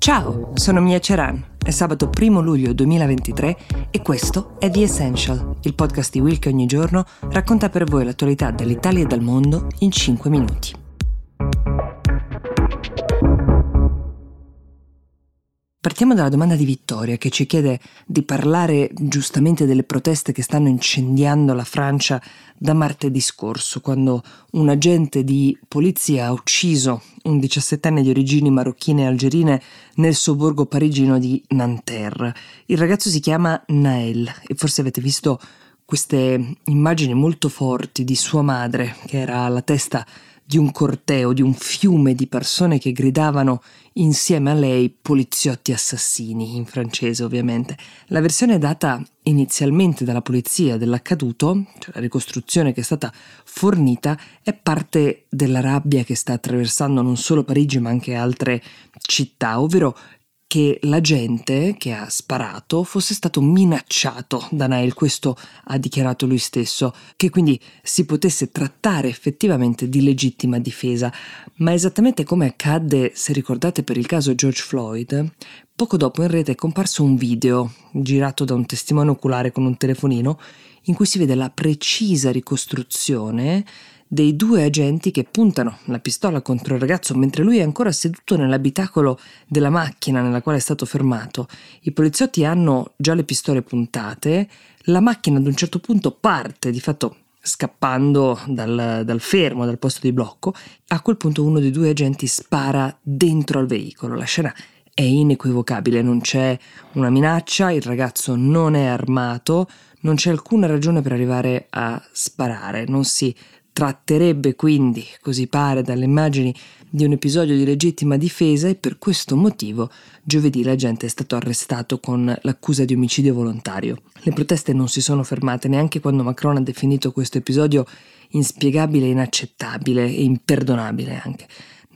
Ciao, sono Mia Ceran. È sabato 1 luglio 2023 e questo è The Essential, il podcast di Will che ogni giorno racconta per voi l'attualità dall'Italia e dal mondo in 5 minuti. Partiamo dalla domanda di Vittoria che ci chiede di parlare giustamente delle proteste che stanno incendiando la Francia da martedì scorso, quando un agente di polizia ha ucciso un 17enne di origini marocchine e algerine nel sobborgo parigino di Nanterre. Il ragazzo si chiama Nael e forse avete visto queste immagini molto forti di sua madre che era alla testa di un corteo, di un fiume di persone che gridavano insieme a lei poliziotti assassini, in francese ovviamente. La versione data inizialmente dalla polizia dell'accaduto, cioè la ricostruzione che è stata fornita, è parte della rabbia che sta attraversando non solo Parigi ma anche altre città, ovvero che la gente che ha sparato fosse stato minacciato da Nail, questo ha dichiarato lui stesso, che quindi si potesse trattare effettivamente di legittima difesa. Ma esattamente come accadde, se ricordate, per il caso George Floyd, poco dopo in rete è comparso un video girato da un testimone oculare con un telefonino in cui si vede la precisa ricostruzione dei due agenti che puntano la pistola contro il ragazzo mentre lui è ancora seduto nell'abitacolo della macchina nella quale è stato fermato. I poliziotti hanno già le pistole puntate, la macchina ad un certo punto parte, di fatto scappando dal, dal, fermo, dal posto di blocco. A quel punto uno dei due agenti spara dentro al veicolo. La scena è inequivocabile, non c'è una minaccia, il ragazzo non è armato, non c'è alcuna ragione per arrivare a sparare, non si Tratterebbe quindi, così pare dalle immagini, di un episodio di legittima difesa e per questo motivo giovedì l'agente è stato arrestato con l'accusa di omicidio volontario. Le proteste non si sono fermate neanche quando Macron ha definito questo episodio inspiegabile, inaccettabile e imperdonabile anche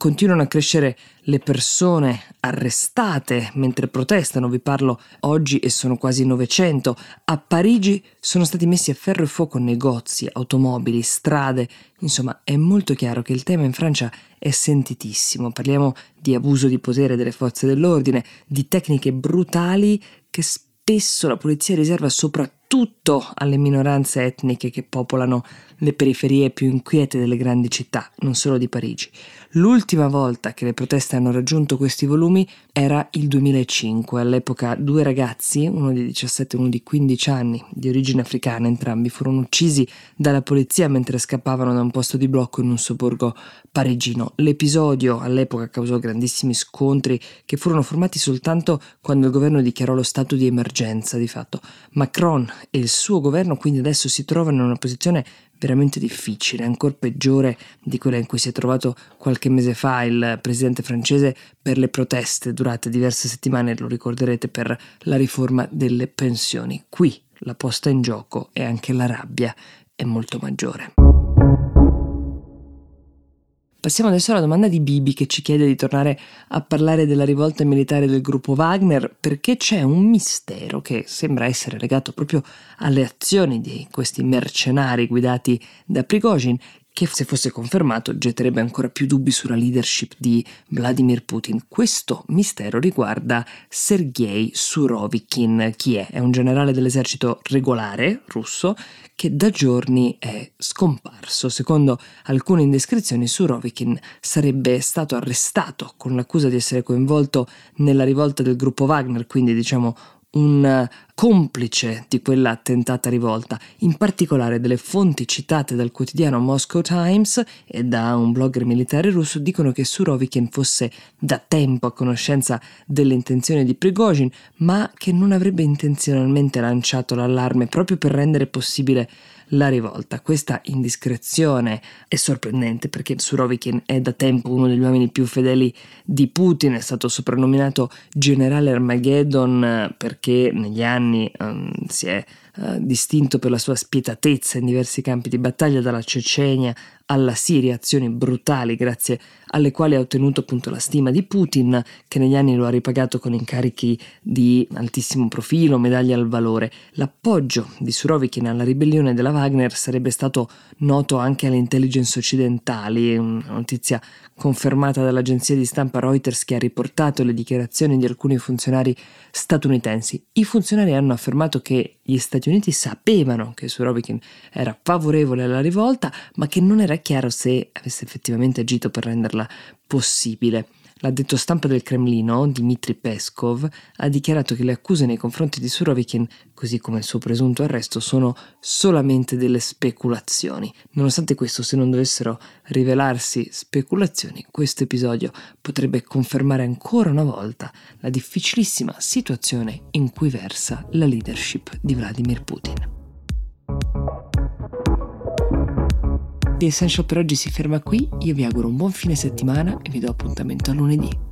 continuano a crescere le persone arrestate mentre protestano, vi parlo oggi e sono quasi 900. A Parigi sono stati messi a ferro e fuoco negozi, automobili, strade, insomma è molto chiaro che il tema in Francia è sentitissimo. Parliamo di abuso di potere delle forze dell'ordine, di tecniche brutali che spesso la polizia riserva soprattutto alle minoranze etniche che popolano le periferie più inquiete delle grandi città, non solo di Parigi. L'ultima volta che le proteste hanno raggiunto questi volumi era il 2005. All'epoca due ragazzi, uno di 17 e uno di 15 anni, di origine africana entrambi, furono uccisi dalla polizia mentre scappavano da un posto di blocco in un sobborgo parigino. L'episodio all'epoca causò grandissimi scontri che furono formati soltanto quando il governo dichiarò lo stato di emergenza di fatto. Macron e il suo governo quindi adesso si trovano in una posizione veramente difficile, ancora peggiore di quella in cui si è trovato qualche mese fa il presidente francese per le proteste durate diverse settimane, lo ricorderete, per la riforma delle pensioni. Qui la posta in gioco e anche la rabbia è molto maggiore. Passiamo adesso alla domanda di Bibi che ci chiede di tornare a parlare della rivolta militare del gruppo Wagner perché c'è un mistero che sembra essere legato proprio alle azioni di questi mercenari guidati da Prigozhin che se fosse confermato getterebbe ancora più dubbi sulla leadership di Vladimir Putin. Questo mistero riguarda Sergei Surovikin. Chi è? È un generale dell'esercito regolare russo che da giorni è scomparso. Secondo alcune indiscrezioni, Surovikin sarebbe stato arrestato con l'accusa di essere coinvolto nella rivolta del gruppo Wagner, quindi diciamo un complice di quella attentata rivolta, in particolare delle fonti citate dal quotidiano Moscow Times e da un blogger militare russo dicono che Surovikin fosse da tempo a conoscenza delle intenzioni di Prigozhin, ma che non avrebbe intenzionalmente lanciato l'allarme proprio per rendere possibile la rivolta. Questa indiscrezione è sorprendente perché Surovikin è da tempo uno degli uomini più fedeli di Putin, è stato soprannominato generale Armageddon perché negli anni um, si è eh, distinto per la sua spietatezza in diversi campi di battaglia, dalla Cecenia alla Siria, azioni brutali grazie alle quali ha ottenuto appunto la stima di Putin, che negli anni lo ha ripagato con incarichi di altissimo profilo, medaglie al valore. L'appoggio di Surovikin alla ribellione della Wagner sarebbe stato noto anche alle intelligence occidentali, una notizia confermata dall'agenzia di stampa Reuters che ha riportato le dichiarazioni di alcuni funzionari statunitensi. I funzionari hanno affermato che gli Stati Uniti sapevano che Surovikin era favorevole alla rivolta, ma che non era chiaro se avesse effettivamente agito per renderla possibile. L'addetto stampa del Cremlino, Dmitry Peskov, ha dichiarato che le accuse nei confronti di Surovikin, così come il suo presunto arresto, sono solamente delle speculazioni. Nonostante questo, se non dovessero rivelarsi speculazioni, questo episodio potrebbe confermare ancora una volta la difficilissima situazione in cui versa la leadership di Vladimir Putin. The Essential per oggi si ferma qui, io vi auguro un buon fine settimana e vi do appuntamento a lunedì.